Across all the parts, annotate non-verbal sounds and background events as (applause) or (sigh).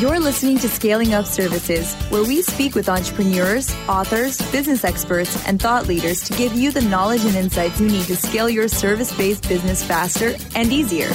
You're listening to Scaling Up Services, where we speak with entrepreneurs, authors, business experts, and thought leaders to give you the knowledge and insights you need to scale your service based business faster and easier.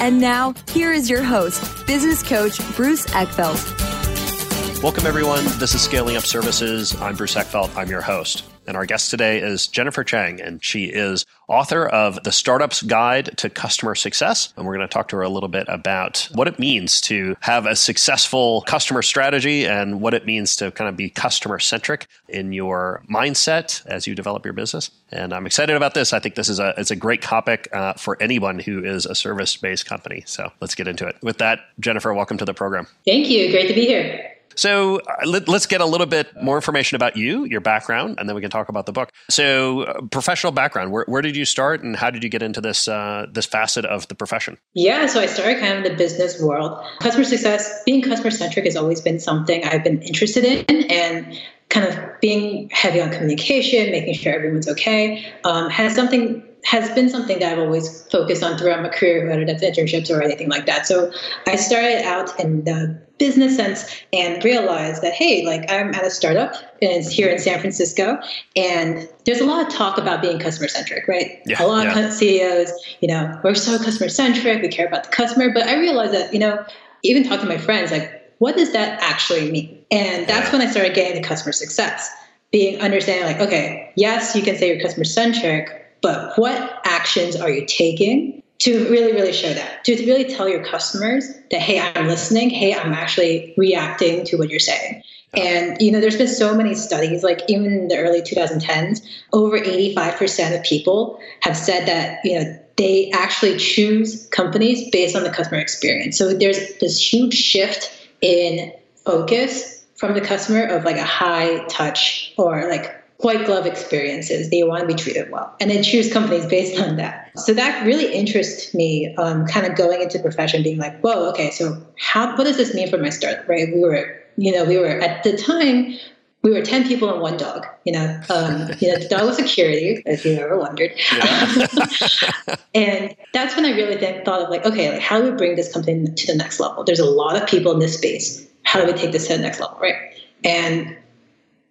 And now, here is your host, business coach Bruce Eckfeldt. Welcome, everyone. This is Scaling Up Services. I'm Bruce Eckfeldt. I'm your host. And our guest today is Jennifer Chang, and she is author of The Startup's Guide to Customer Success. And we're going to talk to her a little bit about what it means to have a successful customer strategy and what it means to kind of be customer centric in your mindset as you develop your business. And I'm excited about this. I think this is a, it's a great topic uh, for anyone who is a service based company. So let's get into it. With that, Jennifer, welcome to the program. Thank you. Great to be here. So uh, let, us get a little bit more information about you, your background, and then we can talk about the book. So, uh, professional background. Where, where, did you start, and how did you get into this uh, this facet of the profession? Yeah, so I started kind of in the business world. Customer success, being customer centric, has always been something I've been interested in, and kind of being heavy on communication, making sure everyone's okay, um, has something has been something that I've always focused on throughout my career, whether that's internships or anything like that. So I started out in the business sense and realize that hey, like I'm at a startup and it's here in San Francisco, and there's a lot of talk about being customer centric, right? Yeah, a lot yeah. of CEOs, you know, we're so customer centric, we care about the customer, but I realized that you know, even talking to my friends, like, what does that actually mean? And that's when I started getting the customer success, being understanding like, okay, yes, you can say you're customer centric, but what actions are you taking to really, really show that? To really tell your customers that, hey, I'm listening. Hey, I'm actually reacting to what you're saying. And you know, there's been so many studies, like even in the early 2010s, over 85% of people have said that you know they actually choose companies based on the customer experience. So there's this huge shift in focus from the customer of like a high touch or like white glove experiences. They want to be treated well, and they choose companies based on that. So that really interests me, um, kind of going into profession, being like, whoa, okay, so how? What does this mean for my startup? Right? We were, you know, we were at the time. We were ten people and one dog. You know, um, you know, the dog was security, if you ever wondered. (laughs) and that's when I really then thought of like, okay, like how do we bring this company to the next level? There's a lot of people in this space. How do we take this to the next level, right? And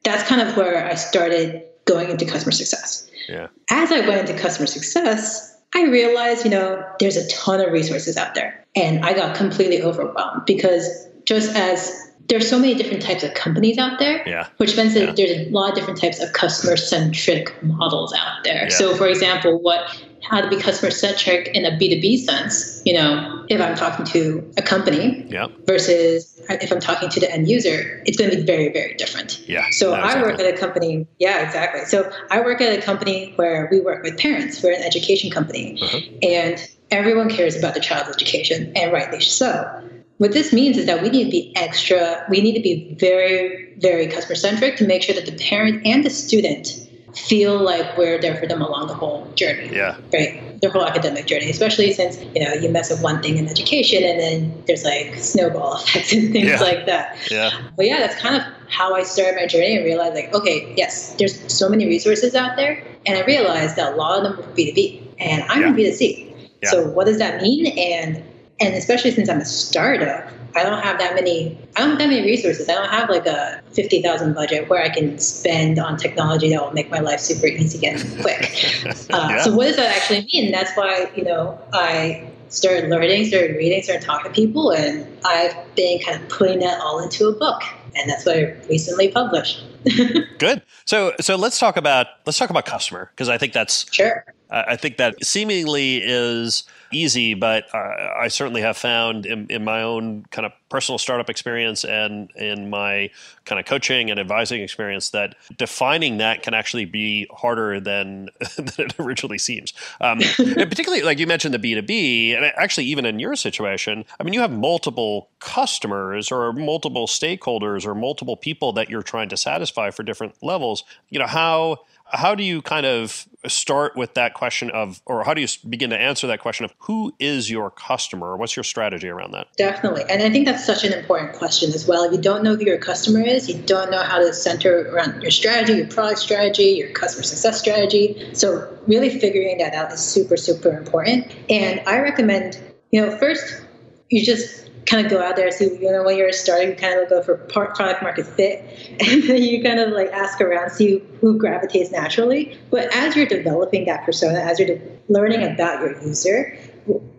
that's kind of where I started going into customer success. Yeah. As I went into customer success, I realized, you know, there's a ton of resources out there. And I got completely overwhelmed because just as there's so many different types of companies out there, Yeah. which means that Yeah. there's a lot of different types of customer centric models out there. Yeah. So, for example, what how to be customer centric in a B2B sense, you know, if I'm talking to a company Yeah. versus if I'm talking to the end user, it's going to be very, very different. Yeah. So I work at a company. Yeah, exactly. So I work at a company where we work with parents. We're an education company, Uh-huh. and everyone cares about the child's education, and rightly so. What this means is that we need to be extra. We need to be very, very customer centric to make sure that the parent and the student feel like we're there for them along the whole journey Yeah. right their whole academic journey especially since you know you mess up one thing in education and then there's like snowball (laughs) effects and things Yeah. like that Yeah. but yeah that's kind of how i started my journey and realized like okay yes there's so many resources out there and i realized that a lot of them are b2b and i'm in b2c Yeah. so what does that mean and and especially since i'm a startup i don't have that many i don't have that many resources i don't have like a 50000 budget where i can spend on technology that will make my life super easy and (laughs) quick uh, Yeah. So what does that actually mean? That's why you know I started learning, started reading, started talking to people, and I've been kind of putting that all into a book, and that's what I recently published. (laughs) Good. So so let's talk about let's talk about customer because I think that's Sure. I think that seemingly is easy, but I certainly have found in, in my own kind of personal startup experience and in my kind of coaching and advising experience that defining that can actually be harder than, (laughs) than it originally seems. Um, (laughs) and particularly, like you mentioned, the B2B, and actually, even in your situation, I mean, you have multiple customers or multiple stakeholders or multiple people that you're trying to satisfy for different levels. You know, how how do you kind of start with that question of, or how do you begin to answer that question of who is your customer? What's your strategy around that? Definitely. And I think that's such an important question as well. If you don't know who your customer is, you don't know how to center around your strategy, your product strategy, your customer success strategy. So, really figuring that out is super, super important. And I recommend, you know, first, you just kind of go out there, and see, you know, when you're starting, you kind of go for product market fit, (laughs) and then you kind of like ask around, see who gravitates naturally. But as you're developing that persona, as you're de- learning about your user,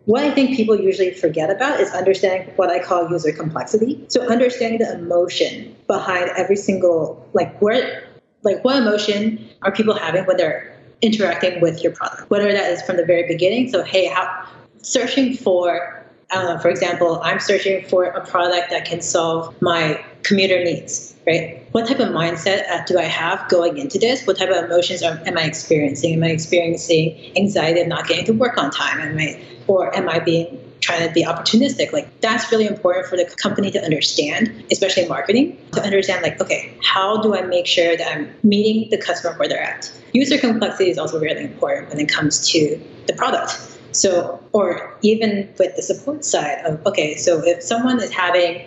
what I think people usually forget about is understanding what I call user complexity. So understanding the emotion behind every single, like where, like what emotion are people having when they're interacting with your product, whether that is from the very beginning. So, hey, how searching for, for example, I'm searching for a product that can solve my commuter needs, right? What type of mindset uh, do I have going into this? What type of emotions are, am I experiencing? Am I experiencing anxiety of not getting to work on time? Am I, or am I being trying to be opportunistic. Like that's really important for the company to understand, especially marketing, to understand like, okay, how do I make sure that I'm meeting the customer where they're at? User complexity is also really important when it comes to the product. So, or even with the support side of, okay, so if someone is having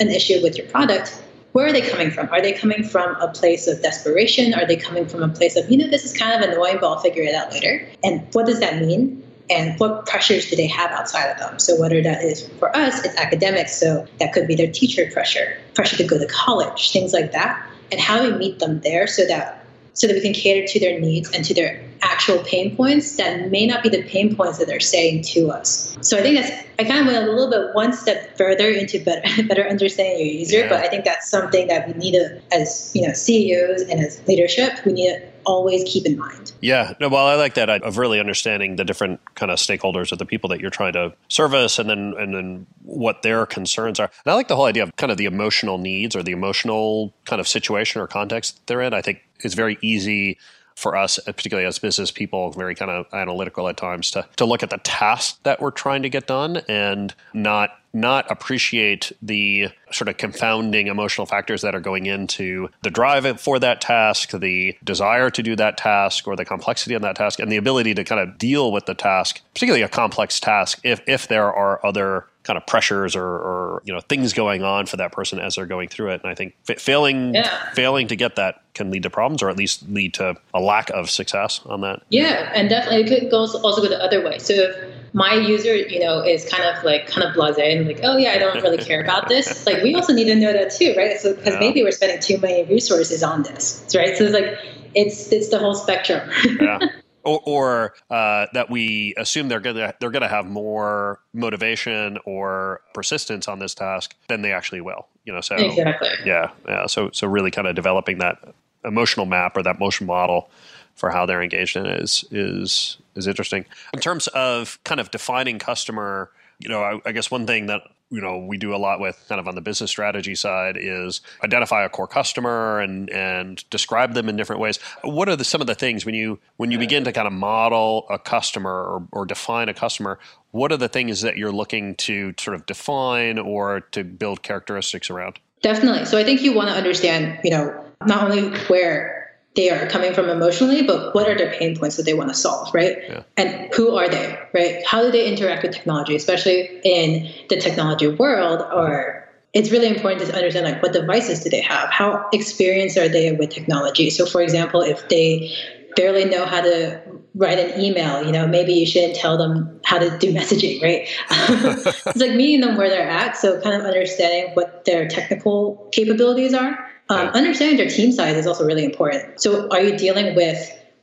an issue with your product, where are they coming from? Are they coming from a place of desperation? Are they coming from a place of, you know, this is kind of annoying, but I'll figure it out later? And what does that mean? and what pressures do they have outside of them so whether that is for us it's academics so that could be their teacher pressure pressure to go to college things like that and how we meet them there so that so that we can cater to their needs and to their actual pain points that may not be the pain points that they're saying to us. So I think that's I kind of went a little bit one step further into better (laughs) better understanding your user, yeah. but I think that's something that we need to as you know CEOs and as leadership we need to always keep in mind. Yeah, no, well, I like that of really understanding the different kind of stakeholders or the people that you're trying to service, and then and then what their concerns are. And I like the whole idea of kind of the emotional needs or the emotional kind of situation or context they're in. I think it's very easy for us, uh, particularly as business people, very kind of analytical at times, to to look at the task that we're trying to get done and not not appreciate the sort of confounding emotional factors that are going into the drive for that task, the desire to do that task, or the complexity of that task, and the ability to kind of deal with the task, particularly a complex task, if if there are other kind of pressures or, or, you know things going on for that person as they're going through it. And I think f- failing yeah. failing to get that can lead to problems, or at least lead to a lack of success on that. Yeah, and definitely it could go also go the other way. So if my user, you know, is kind of like kind of blasé and like, oh yeah, I don't really care about this. (laughs) Like we also need to know that too, right? So because yeah. maybe we're spending too many resources on this, right? So it's like it's it's the whole spectrum. yeah. (laughs) Or, or uh, that we assume they're gonna they're gonna have more motivation or persistence on this task than they actually will. You know, so exactly. Yeah, yeah. So so really kind of developing that emotional map or that motion model for how they're engaged in it is is is interesting. In terms of kind of defining customer, you know, I, I guess one thing that you know we do a lot with kind of on the business strategy side is identify a core customer and and describe them in different ways. What are the, some of the things when you when you begin to kind of model a customer or, or define a customer what are the things that you're looking to sort of define or to build characteristics around? Definitely. So i think you want to understand you know not only where they are coming from emotionally, but what are their pain points that they want to solve, right? Yeah. And who are they, right? How do they interact with technology, especially in the technology world? Or it's really important to understand like what devices do they have? How experienced are they with technology? So, for example, if they barely know how to write an email, you know, maybe you shouldn't tell them how to do (laughs) messaging, right? (laughs) it's like meeting them where they're at. So, kind of understanding what their technical capabilities are um, understanding their team size is also really important. So, are you dealing with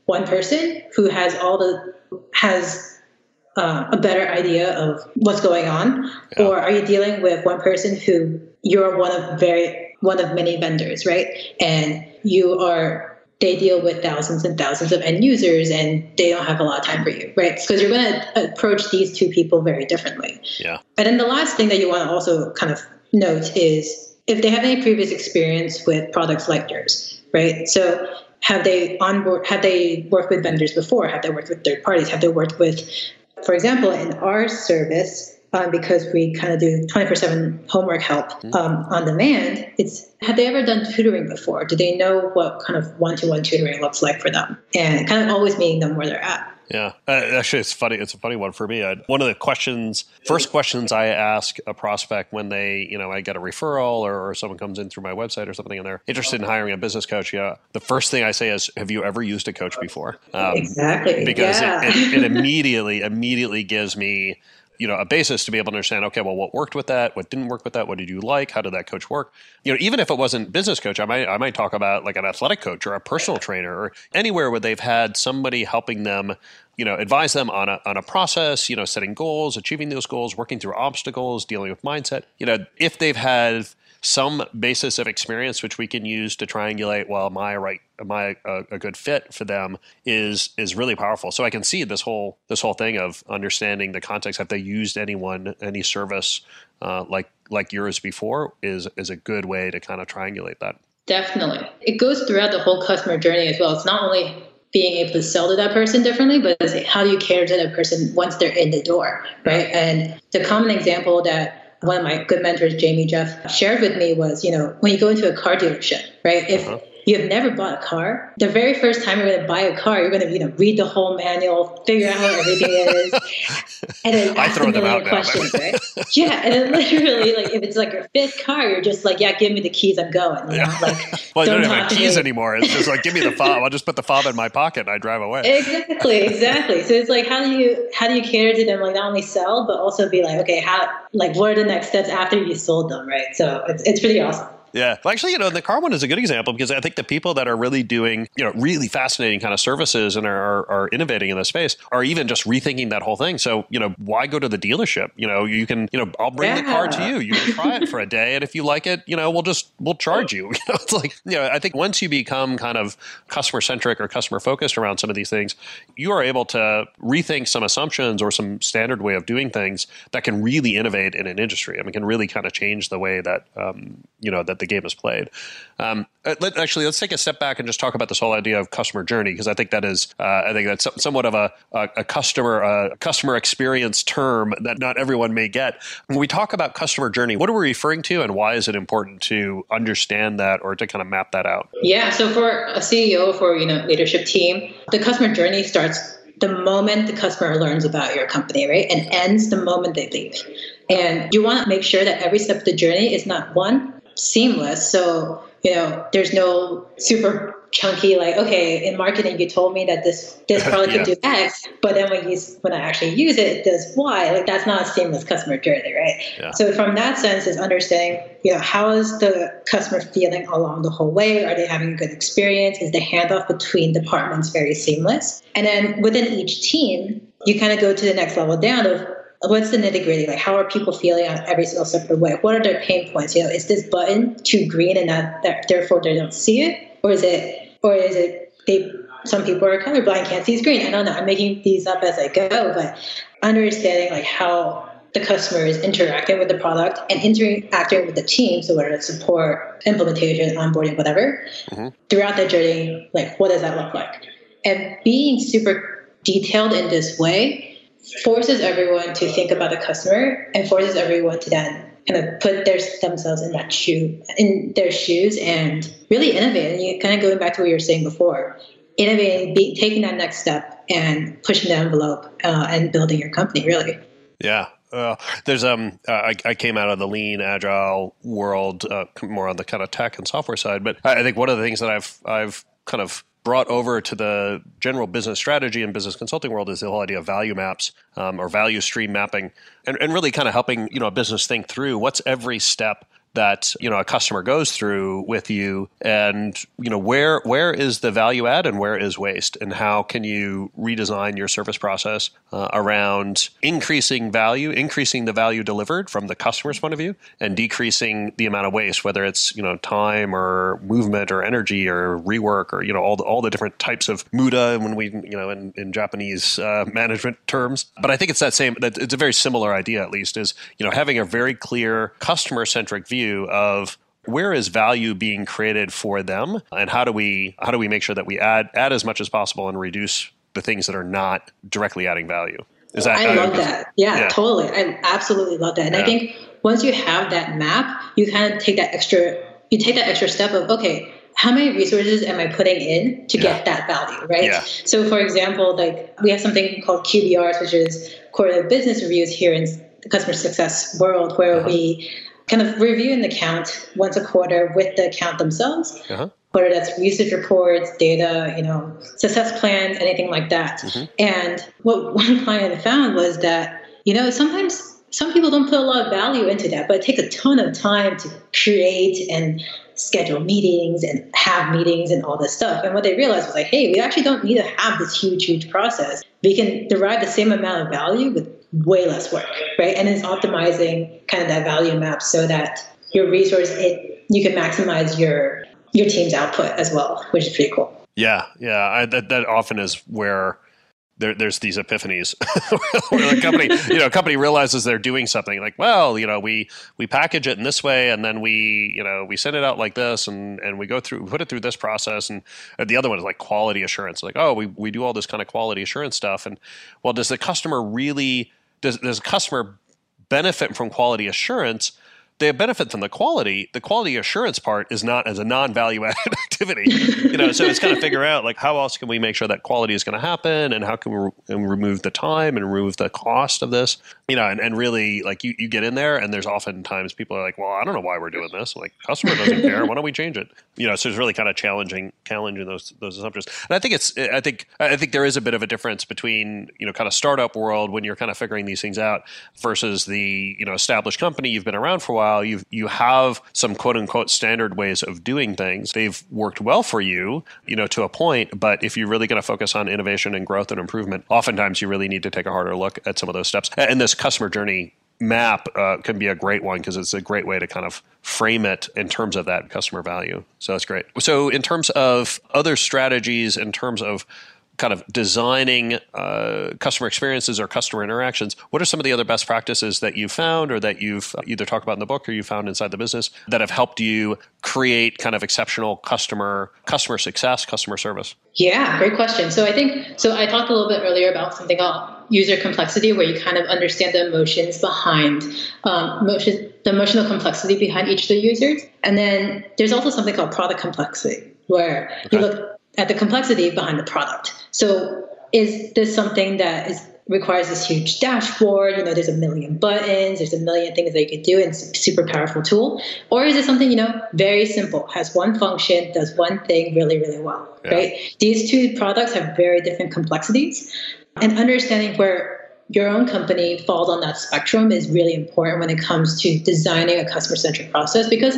one person who has all the has uh, a better idea of what's going on, yeah. or are you dealing with one person who you're one of very one of many vendors, right? And you are they deal with thousands and thousands of end users and they don't have a lot of time for you, right? Because you're going to approach these two people very differently. Yeah. And then the last thing that you want to also kind of note is if they have any previous experience with products like yours, right? So have they onboard have they worked with vendors before? Have they worked with third parties? Have they worked with, for example, in our service, um, because we kind of do 24/7 homework help mm-hmm. um, on demand. It's have they ever done tutoring before? Do they know what kind of one-to-one tutoring looks like for them? And kind of always meeting them where they're at. Yeah, uh, actually, it's funny. It's a funny one for me. I, one of the questions, first questions I ask a prospect when they, you know, I get a referral or, or, someone comes in through my website or something, and they're interested in hiring a business coach. Yeah, the first thing I say is, "Have you ever used a coach before?" Um, exactly. Because yeah. it, it, it (laughs) immediately, immediately gives me you know a basis to be able to understand okay well what worked with that what didn't work with that what did you like how did that coach work? You know even if it wasn't business coach i might i might talk about like an athletic coach or a personal trainer or anywhere where they've had somebody helping them you know advise them on a on a process you know setting goals achieving those goals working through obstacles dealing with mindset. You know if they've had some basis of experience which we can use to triangulate well am i right am i a, a, good fit for them is is really powerful. So i can see this whole this whole thing of understanding the context. Have they used anyone any service uh, like like yours before is is a good way to kind of triangulate that. Definitely. It goes throughout the whole customer journey as well. It's not only being able to sell to that person differently, but how do you care to that person once they're in the door, right? And the common example that one of my good mentors, Jamie Jeff, shared with me was, you know, when you go into a car dealership, right? If uh-huh you have never bought a car, the very first time you're going to buy a car, you're going to you know read the whole manual, figure out how everything is, (laughs) and then ask a million questions, right? (laughs) yeah, and then literally, like if it's like your fifth car, you're just like, yeah, give me the keys, I'm going. You know? Like, (laughs) well, don't, don't have keys me. anymore. It's just like give me the fob. I'll just put the fob in my pocket and I drive away. Exactly, exactly. So it's like how do you how do you cater to them? Like not only sell, but also be like, okay, how like what are the next steps after you sold them, right? So it's it's pretty awesome. Yeah. Well, actually, you know, the car one is a good example because I think the people that are really doing, you know, really fascinating kind of services and are, are innovating in this space are even just rethinking that whole thing. So, you know, why go to the dealership? You know, you can, you know, I'll bring yeah. the car to you. You can try it for a day. And if you like it, you know, we'll just, we'll charge you. (laughs) You know, it's like, you know, I think once you become kind of customer centric or customer focused around some of these things, you are able to rethink some assumptions or some standard way of doing things that can really innovate in an industry. I mean, can really kind of change the way that, um, you know, that the game is played. Um, uh, let, actually, let's take a step back and just talk about this whole idea of customer journey because I think that is, uh, I think that's somewhat of a, a, a customer a customer experience term that not everyone may get. When we talk about customer journey, what are we referring to, and why is it important to understand that or to kind of map that out? Yeah, so for a CEO, for you know leadership team, the customer journey starts the moment the customer learns about your company, right, and ends the moment they leave. And you want to make sure that every step of the journey is not one seamless. So, you know, there's no super chunky like, okay, in marketing you told me that this this product yeah. could do X, but then when you when I actually use it, it does Y. Like that's not a seamless customer journey, right? Yeah. So from that sense, is understanding, you know, how is the customer feeling along the whole way? Are they having a good experience? Is the handoff between departments very seamless? And then within each team, you kind of go to the next level down of what's the nitty gritty? Like, how are people feeling on every single separate way? What are their pain points? You know, is this button too green and that, that therefore they don't see it, or is it, or is it they? Some people are colorblind, can't see green. I don't know. I'm making these up as I go, but understanding like how the customer is interacting with the product and interacting with the team, so whether it's support, implementation, onboarding, whatever, mm-hmm. throughout the journey, like what does that look like? And being super detailed in this way forces everyone to think about the customer and forces everyone to then kind of put their themselves in that shoe in their shoes and really innovate. And you kind of going back to what you were saying before, innovating, be, taking that next step and pushing the envelope uh, and building your company. Really. Yeah, uh, there's um I, I, came out of the lean agile world uh, more on the kind of tech and software side, but I think one of the things that I've I've kind of brought over to the general business strategy and business consulting world is the whole idea of value maps um, or value stream mapping and, and really kind of helping you know a business think through what's every step that you know a customer goes through with you and you know where where is the value add and where is waste? And how can you redesign your service process uh, around increasing value increasing the value delivered from the customer's point of view and decreasing the amount of waste whether it's you know time or movement or energy or rework or you know all the, all the different types of muda when we you know in, in Japanese uh, management terms. But I think it's that same it's a very similar idea at least is you know having a very clear customer centric view view of where is value being created for them and how do we how do we make sure that we add add as much as possible and reduce the things that are not directly adding value is that i love that yeah, yeah, totally i absolutely love that and yeah. i think once you have that map you kind of take that extra you take that extra step of okay how many resources am I putting in to yeah. get that value, right? Yeah. So, for example, like we have something called QBRs, which is quarterly business reviews here in the customer success world, where uh-huh. we kind of reviewing the count once a quarter with the account themselves, uh-huh. whether that's usage reports, data, you know, success plans, anything like that. Mm-hmm. And what (laughs) one client found was that you know, sometimes some people don't put a lot of value into that, but it takes a ton of time to create and schedule meetings and have meetings and all this stuff. And what they realized was like, hey, we actually don't need to have this huge, huge process. We can derive the same amount of value with way less work, right? And it's optimizing kind of that value map so that your resource it you can maximize your your team's output as well, which is pretty cool. Yeah, yeah, I, that that often is where there, there's these epiphanies (laughs) where the company, you know, a company realizes they're doing something like, well, you know, we we package it in this way, and then we, you know, we send it out like this, and and we go through, put it through this process, and the other one is like quality assurance, like, oh, we we do all this kind of quality assurance stuff, and well, does the customer really does does the customer benefit from quality assurance? They benefit from the quality. The quality assurance part is not as a non-value (laughs) added activity, you know. So it's kind of figure out like how else can we make sure that quality is going to happen, and how can we re- remove the time and remove the cost of this, you know, and, and really like you, you get in there, and there's oftentimes people are like, well, I don't know why we're doing this. Like customer doesn't care. Why don't we change it? You know, so it's really kind of challenging challenging those those assumptions. And I think it's I think I think there is a bit of a difference between you know kind of startup world when you're kind of figuring these things out versus the you know established company you've been around for a while while, you you have some quote unquote standard ways of doing things. They've worked well for you, you know, to a point. But if you're really going to focus on innovation and growth and improvement, oftentimes you really need to take a harder look at some of those steps. And this customer journey map uh, can be a great one because it's a great way to kind of frame it in terms of that customer value. So that's great. So in terms of other strategies, in terms of kind of designing uh, customer experiences or customer interactions, what are some of the other best practices that you've found or that you've either talked about in the book or you found inside the business that have helped you create kind of exceptional customer customer success, customer service? Yeah, great question. So I think so I talked a little bit earlier about something called user complexity where you kind of understand the emotions behind um, the emotional complexity behind each of the users. And then there's also something called product complexity where okay. you look at the complexity behind the product. So is this something that is requires this huge dashboard? You know, there's a million buttons, there's a million things that you could do, and it's a super powerful tool. Or is it something, you know, very simple, has one function, does one thing really, really well, yeah. right? These two products have very different complexities. And understanding where your own company falls on that spectrum is really important when it comes to designing a customer centric process because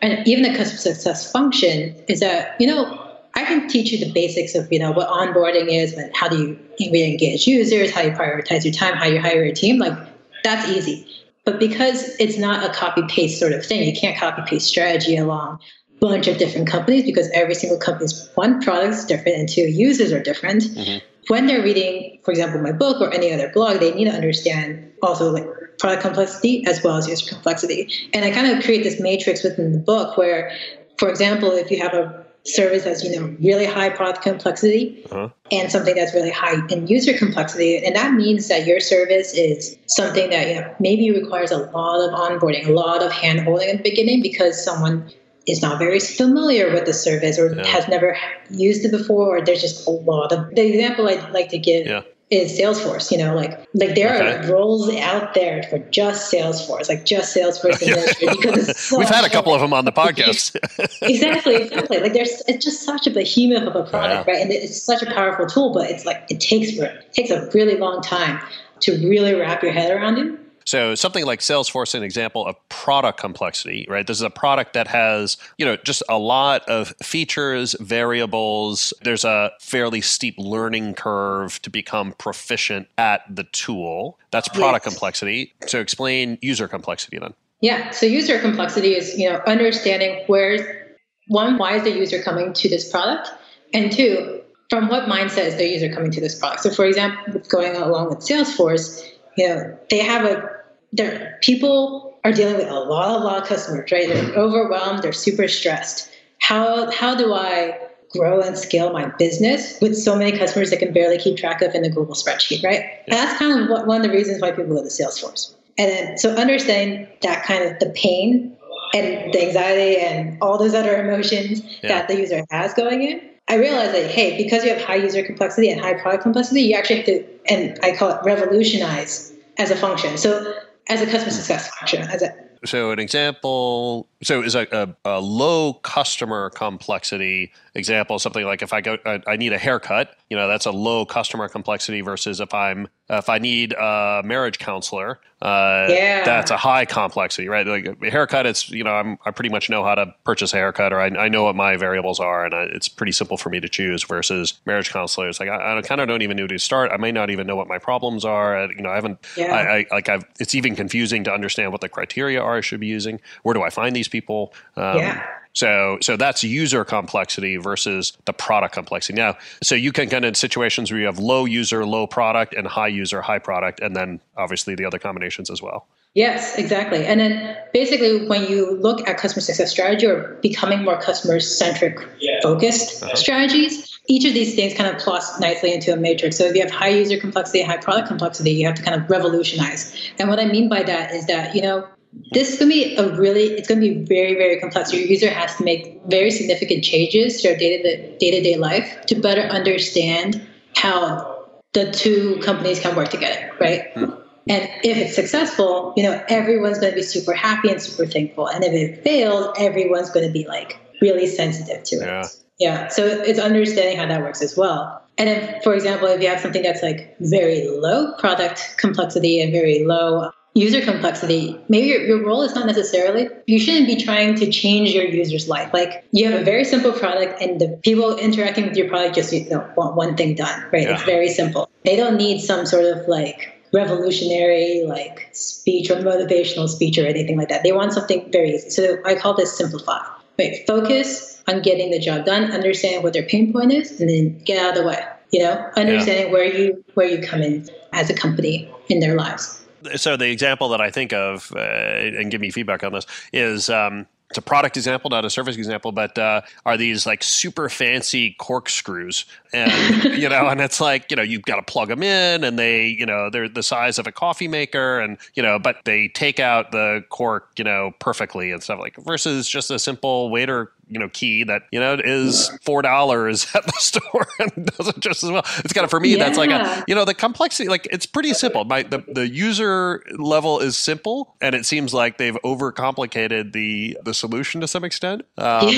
and even the customer success function is that, you know, I can teach you the basics of you know what onboarding is, but how do you re-engage users, how you prioritize your time, how you hire your team. Like that's easy. But because it's not a copy paste sort of thing, you can't copy paste strategy along a bunch of different companies because every single company's one product is different and two users are different. Mm-hmm. When they're reading, for example, my book or any other blog, they need to understand also like product complexity as well as user complexity. And I kind of create this matrix within the book where, for example, if you have a service that's you know really high product complexity uh-huh. and something that's really high in user complexity and that means that your service is something that you know maybe requires a lot of onboarding a lot of hand holding in the beginning because someone is not very familiar with the service or yeah. has never used it before or there's just a lot of the example i'd like to give yeah is Salesforce. You know, like like there okay. are roles out there for just Salesforce, like just Salesforce (laughs) because (laughs) we've had a couple of them on the (laughs) podcast. exactly, exactly. Like there's it's just such a behemoth of a product, right? And it's such a powerful tool, but it's like it takes for it takes a really long time to really wrap your head around it. So something like Salesforce, is an example of product complexity, right? This is a product that has, you know, just a lot of features, variables. There's a fairly steep learning curve to become proficient at the tool. That's product yes. complexity. So explain user complexity then. Yeah. So user complexity is, you know, understanding where one, why is the user coming to this product? And two, from what mindset is the user coming to this product? So for example, going along with Salesforce, you know, they have a there people are dealing with a lot, a lot of customers, right? They're overwhelmed, they're super stressed. How how do I grow and scale my business with so many customers that can barely keep track of in a Google spreadsheet, right? And that's kind of what, one of the reasons why people go to Salesforce. And then, so understanding that kind of the pain and the anxiety and all those other emotions yeah. that the user has going in, I realized that, hey, because you have high user complexity and high product complexity, you actually have to, and I call it revolutionize as a function. So as a customer success function, as a so an example so is a, a, a, low customer complexity example something like if i go I, I, need a haircut you know that's a low customer complexity versus if i'm if I need a marriage counselor, uh, Yeah. that's a high complexity, right? Like a haircut, it's you know I'm, I pretty much know how to purchase a haircut, or I, I know what my variables are, and I, it's pretty simple for me to choose. Versus marriage counselor, it's like I, I kind of don't even know where to start. I may not even know what my problems are. You know, I haven't. Yeah. I, I like I've. It's even confusing to understand what the criteria are I should be using. Where do I find these people? Um, Yeah. So, so that's user complexity versus the product complexity. Now, so you can get in situations where you have low user, low product, and high user, high product, and then obviously the other combinations as well. Yes, exactly. And then basically, when you look at customer success strategy or becoming more customer centric focused uh-huh. strategies, each of these things kind of plots nicely into a matrix. So if you have high user complexity, high product complexity, you have to kind of revolutionize. And what I mean by that is that, you know, this is going to be a really, it's going to be very, very complex. Your user has to make very significant changes to their day to day life to better understand how the two companies can work together, right? Hmm. And if it's successful, you know, everyone's going to be super happy and super thankful. And if it fails, everyone's going to be like really sensitive to it. Yeah. Yeah. So it's understanding how that works as well. And if, for example, if you have something that's like very low product complexity and very low user complexity, maybe your, your role is not necessarily, you shouldn't be trying to change your user's life. Like you have a very simple product and the people interacting with your product just you know, want one thing done, right? Yeah. It's very simple. They don't need some sort of like revolutionary like speech or motivational speech or anything like that. They want something very easy. So I call this simplify. Right. Focus on getting the job done, understand what their pain point is, and then get out of the way. You know, understanding where you where you come in as a company in their lives. So the example that I think of, uh, and give me feedback on this, is um, it's a product example, not a service example, but uh, are these like super fancy corkscrews, and (laughs) you know, and it's like you know you've got to plug them in, and they you know they're the size of a coffee maker, and you know, but they take out the cork you know perfectly and stuff like versus just a simple waiter you know key that you know is four dollars (laughs) at the store and does it just as well. It's kind of for me that's like a you know the complexity like it's pretty simple. My the, the user level is simple and it seems like they've overcomplicated the the solution to some extent. Um, (laughs)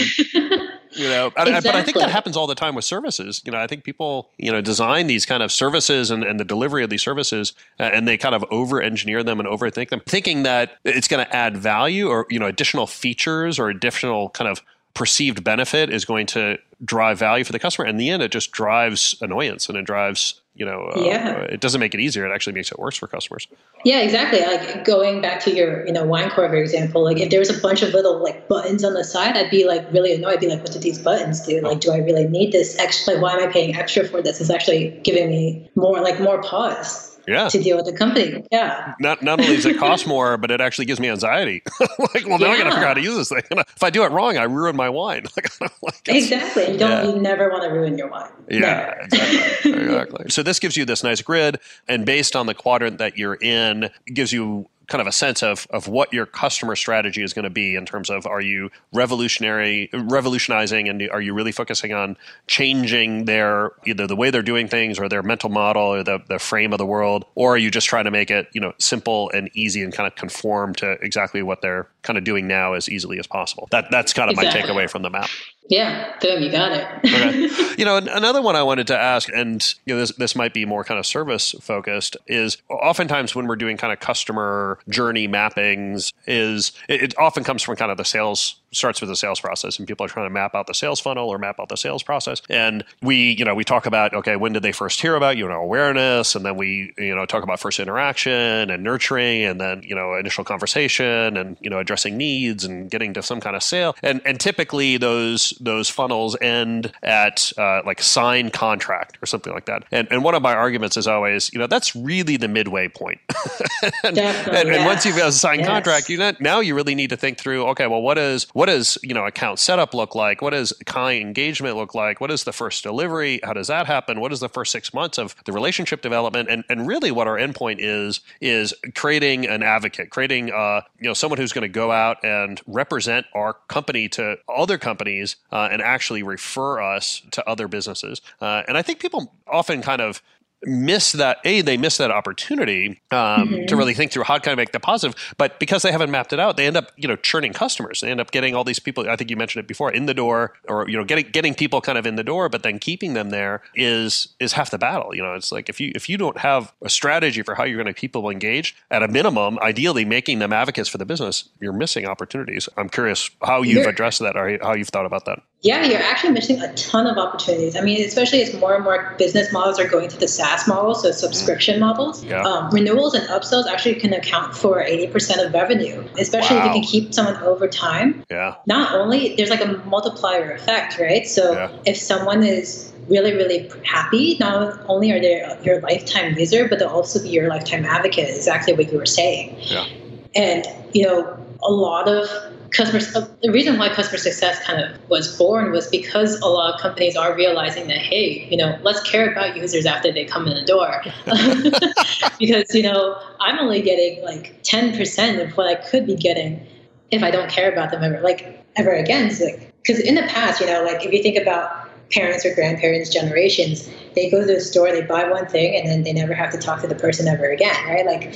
you know and- but i think that happens all the time with services you know i think people you know design these kind of services and, and the delivery of these services uh, and they kind of over engineer them and overthink them thinking that it's going to add value or you know additional features or additional kind of perceived benefit is going to drive value for the customer in the end it just drives annoyance and it drives you know uh, Yeah. it doesn't make it easier it actually makes it worse for customers Yeah, exactly. Like going back to your, you know, wine corker example, like if there was a bunch of little like buttons on the side, I'd be like really annoyed. I'd be like, what do these buttons do? Like, do I really need this extra? Like, why am I paying extra for this? It's actually giving me more, like more pause yeah to deal with the company. Yeah. not not only does it cost more, but it actually gives me anxiety. (laughs) like, well, now I got to figure out how to use this thing. If I do it wrong, I ruin my wine. (laughs) like, like, Exactly. You don't, Yeah. you never want to ruin your wine. Yeah, exactly. (laughs) exactly. So this gives you this nice grid, and based on the quadrant that you're in, it gives you kind of a sense of of what your customer strategy is going to be in terms of are you revolutionary revolutionizing and are you really focusing on changing their either the way they're doing things or their mental model or the, the frame of the world? Or are you just trying to make it you know simple and easy and kind of conform to exactly what they're kind of doing now as easily as possible? That that's kind of my takeaway from the map Yeah. Boom. You got it. okay. (laughs) You know, another one I wanted to ask, and you know, this this might be more kind of service focused, is oftentimes when we're doing kind of customer journey mappings, is it, it often comes from kind of the sales starts with the sales process, and people are trying to map out the sales funnel or map out the sales process, and we you know we talk about okay, when did they first hear about you, you know, awareness, and then we you know talk about first interaction and nurturing, and then you know initial conversation, and you know addressing needs and getting to some kind of sale, and and typically those those funnels end at uh, like sign contract or something like that. And and one of my arguments is always, you know, that's really the midway point. (laughs) and, Definitely, and, and once you've got a signed Yes. contract, you know, now you really need to think through, okay, well, what is what does you know account setup look like? What does client engagement look like? What is the first delivery? How does that happen? What is the first six months of the relationship development? And and really, what our endpoint is is creating an advocate, creating uh, you know someone who's going to go out and represent our company to other companies uh, and actually refer us to other businesses. Uh, and I think people often kind of miss that a they miss that opportunity um, mm-hmm. to really think through how can I make that positive. But because they haven't mapped it out, they end up you know churning customers. They end up getting all these people. I think you mentioned it before in the door, or you know getting getting people kind of in the door, but then keeping them there is is half the battle. You know, it's like if you if you don't have a strategy for how you're going to keep people engaged, at a minimum, ideally making them advocates for the business, you're missing opportunities. I'm curious how you've you're, addressed that or how you've thought about that. Yeah, you're actually missing a ton of opportunities. I mean, especially as more and more business models are going to the SaaS model, so subscription mm. models. Yeah. Um, renewals and upsells actually can account for 80% of revenue, especially wow. if you can keep someone over time. Yeah. Not only, there's like a multiplier effect, right? So yeah. if someone is really, really happy, not only are they your lifetime user, but they'll also be your lifetime advocate, exactly what you were saying. Yeah. And, you know, a lot of customer the reason why customer success kind of was born was because a lot of companies are realizing that hey you know let's care about users after they come in the door. (laughs) (laughs) Because you know i'm only getting like 10% of what i could be getting if i don't care about them ever like ever again. Because like, in the past you know like if you think about parents or grandparents generations they go to the store they buy one thing and then they never have to talk to the person ever again right? Like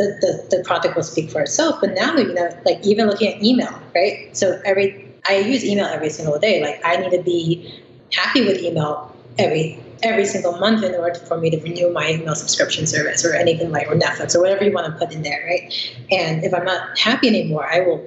the, the, the product will speak for itself. But now, you know, like even looking at email, right? So every I use email every single day. Like I need to be happy with email every every single month in order for me to renew my email subscription service or anything like or Netflix or whatever you want to put in there, right? And if I'm not happy anymore, I will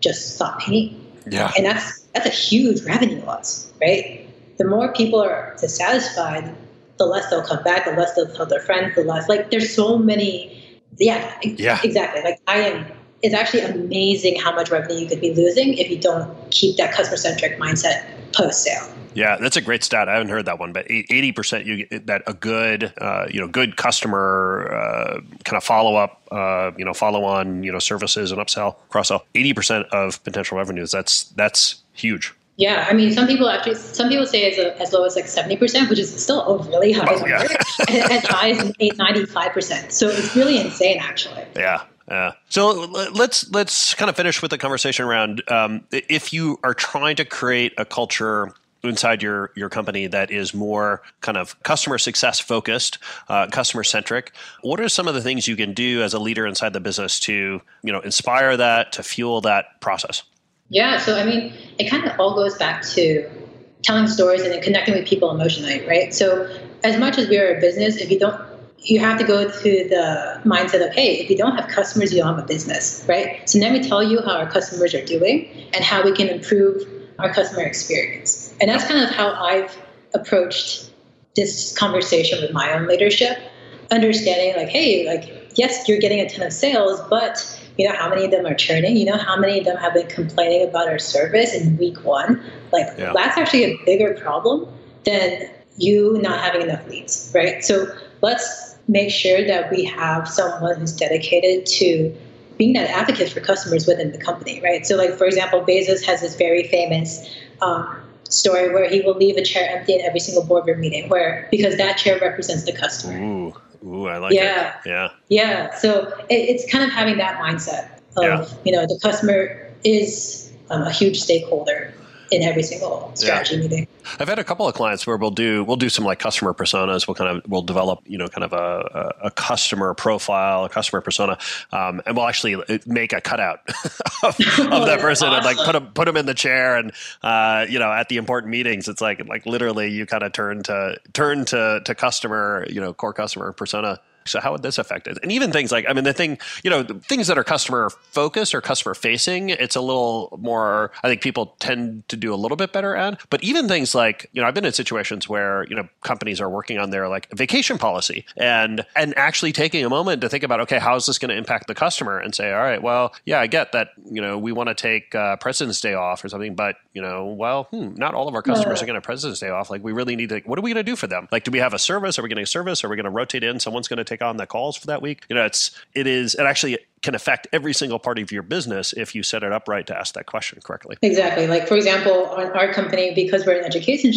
just stop paying. Yeah. And that's that's a huge revenue loss, right? The more people are dissatisfied, the less they'll come back, the less they'll tell their friends, the less like there's so many yeah, yeah, exactly. Like I am. It's actually amazing how much revenue you could be losing if you don't keep that customer centric mindset post sale. Yeah, that's a great stat. I haven't heard that one, but eighty percent you that a good, uh, you know, good customer uh, kind of follow up, uh, you know, follow on, you know, services and upsell, cross sell. Eighty percent of potential revenues. That's that's huge. Yeah, I mean, some people actually, some people say as, a, as low as like 70%, which is still a really high oh, number, (laughs) yeah. as high as 95%. So it's really insane, actually. Yeah. Yeah. So let's let's kind of finish with the conversation around um, if you are trying to create a culture inside your your company that is more kind of customer success focused, uh, customer centric. What are some of the things you can do as a leader inside the business to you know inspire that to fuel that process? Yeah, so I mean, it kind of all goes back to telling stories and then connecting with people emotionally, right? So as much as we are a business, if you don't you have to go to the mindset of, hey, if you don't have customers, you don't have a business, right? So let me tell you how our customers are doing and how we can improve our customer experience. And that's kind of how I've approached this conversation with my own leadership, understanding like, hey, like, yes, you're getting a ton of sales, but you know how many of them are churning you know how many of them have been complaining about our service in week one? Like yeah. that's actually a bigger problem than you not having enough leads right? So let's make sure that we have someone who's dedicated to being that advocate for customers within the company right? So like for example bezos has this very famous um, story where he will leave a chair empty in every single boardroom meeting where because that chair represents the customer. Ooh. Ooh, I like yeah. it. Yeah. Yeah. So it, it's kind of having that mindset of, yeah. you know, the customer is um, a huge stakeholder in every single strategy yeah. meeting. I've had a couple of clients where we'll do we'll do some like customer personas. We'll kind of we'll develop you know kind of a, a, customer profile, a customer persona, um, and we'll actually make a cutout (laughs) of, of (laughs) that person awesome. and like put them put them in the chair and uh, you know at the important meetings. It's like like literally you kind of turn to turn to to customer you know core customer persona so how would this affect it? And even things like, I mean, the thing, you know, things that are customer focused or customer facing, it's a little more, I think people tend to do a little bit better at. But even things like, you know, I've been in situations where, you know, companies are working on their like vacation policy and, and actually taking a moment to think about, okay, how is this going to impact the customer and say, all right, well, yeah, I get that, you know, we want to take uh, President's Day off or something, but, you know, well, hmm, not all of our customers are going to President's Day off. Like we really need to, what are we going to do for them? Like, do we have a service? Are we getting a service? Are we going to rotate in? Someone's going to take take on the calls for that week. You know, it's it is it actually can affect every single part of your business if you set it up right to ask that question correctly. Exactly. Like for example, on our company, because we're an education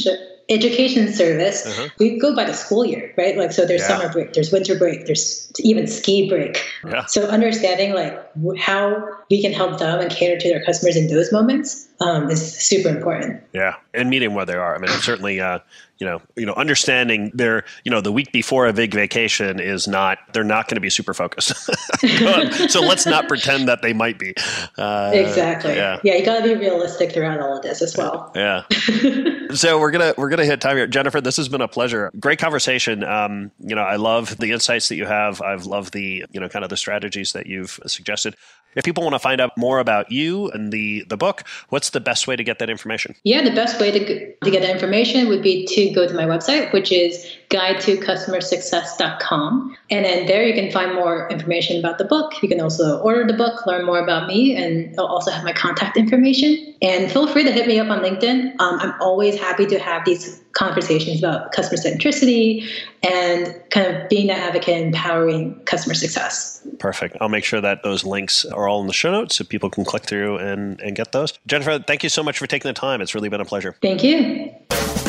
education service, uh-huh. we go by the school year, right? Like so, there's yeah. summer break, there's winter break, there's even ski break. Yeah. So understanding like how we can help them and cater to their customers in those moments um, is super important. Yeah, and meeting where they are. I mean, certainly. Uh, you know, you know, understanding their, you know, the week before a big vacation is not, they're not going to be super focused. (laughs) so let's not pretend that they might be. Uh, exactly. Yeah. Yeah. You got to be realistic throughout all of this as well. Yeah. (laughs) so we're gonna we're gonna hit time here, Jennifer. This has been a pleasure. Great conversation. Um, you know, I love the insights that you have. I've loved the you know kind of the strategies that you've suggested. If people want to find out more about you and the, the book, what's the best way to get that information? Yeah, the best way to, to get that information would be to go to my website, which is guide to customersuccess.com. And then there you can find more information about the book. You can also order the book, learn more about me, and I'll also have my contact information. And feel free to hit me up on LinkedIn. Um, I'm always happy to have these conversations about customer centricity and kind of being an advocate empowering customer success. Perfect. I'll make sure that those links are all in the show notes so people can click through and, and get those. Jennifer, thank you so much for taking the time. It's really been a pleasure. Thank you.